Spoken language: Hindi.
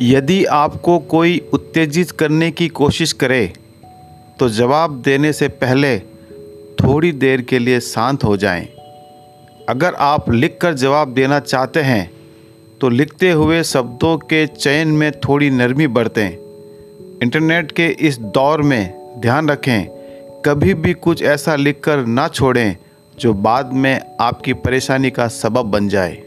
यदि आपको कोई उत्तेजित करने की कोशिश करे तो जवाब देने से पहले थोड़ी देर के लिए शांत हो जाएँ। अगर आप लिखकर जवाब देना चाहते हैं तो लिखते हुए शब्दों के चयन में थोड़ी नरमी बरतें इंटरनेट के इस दौर में ध्यान रखें, कभी भी कुछ ऐसा लिखकर ना छोड़ें, जो बाद में आपकी परेशानी का सबब बन जाए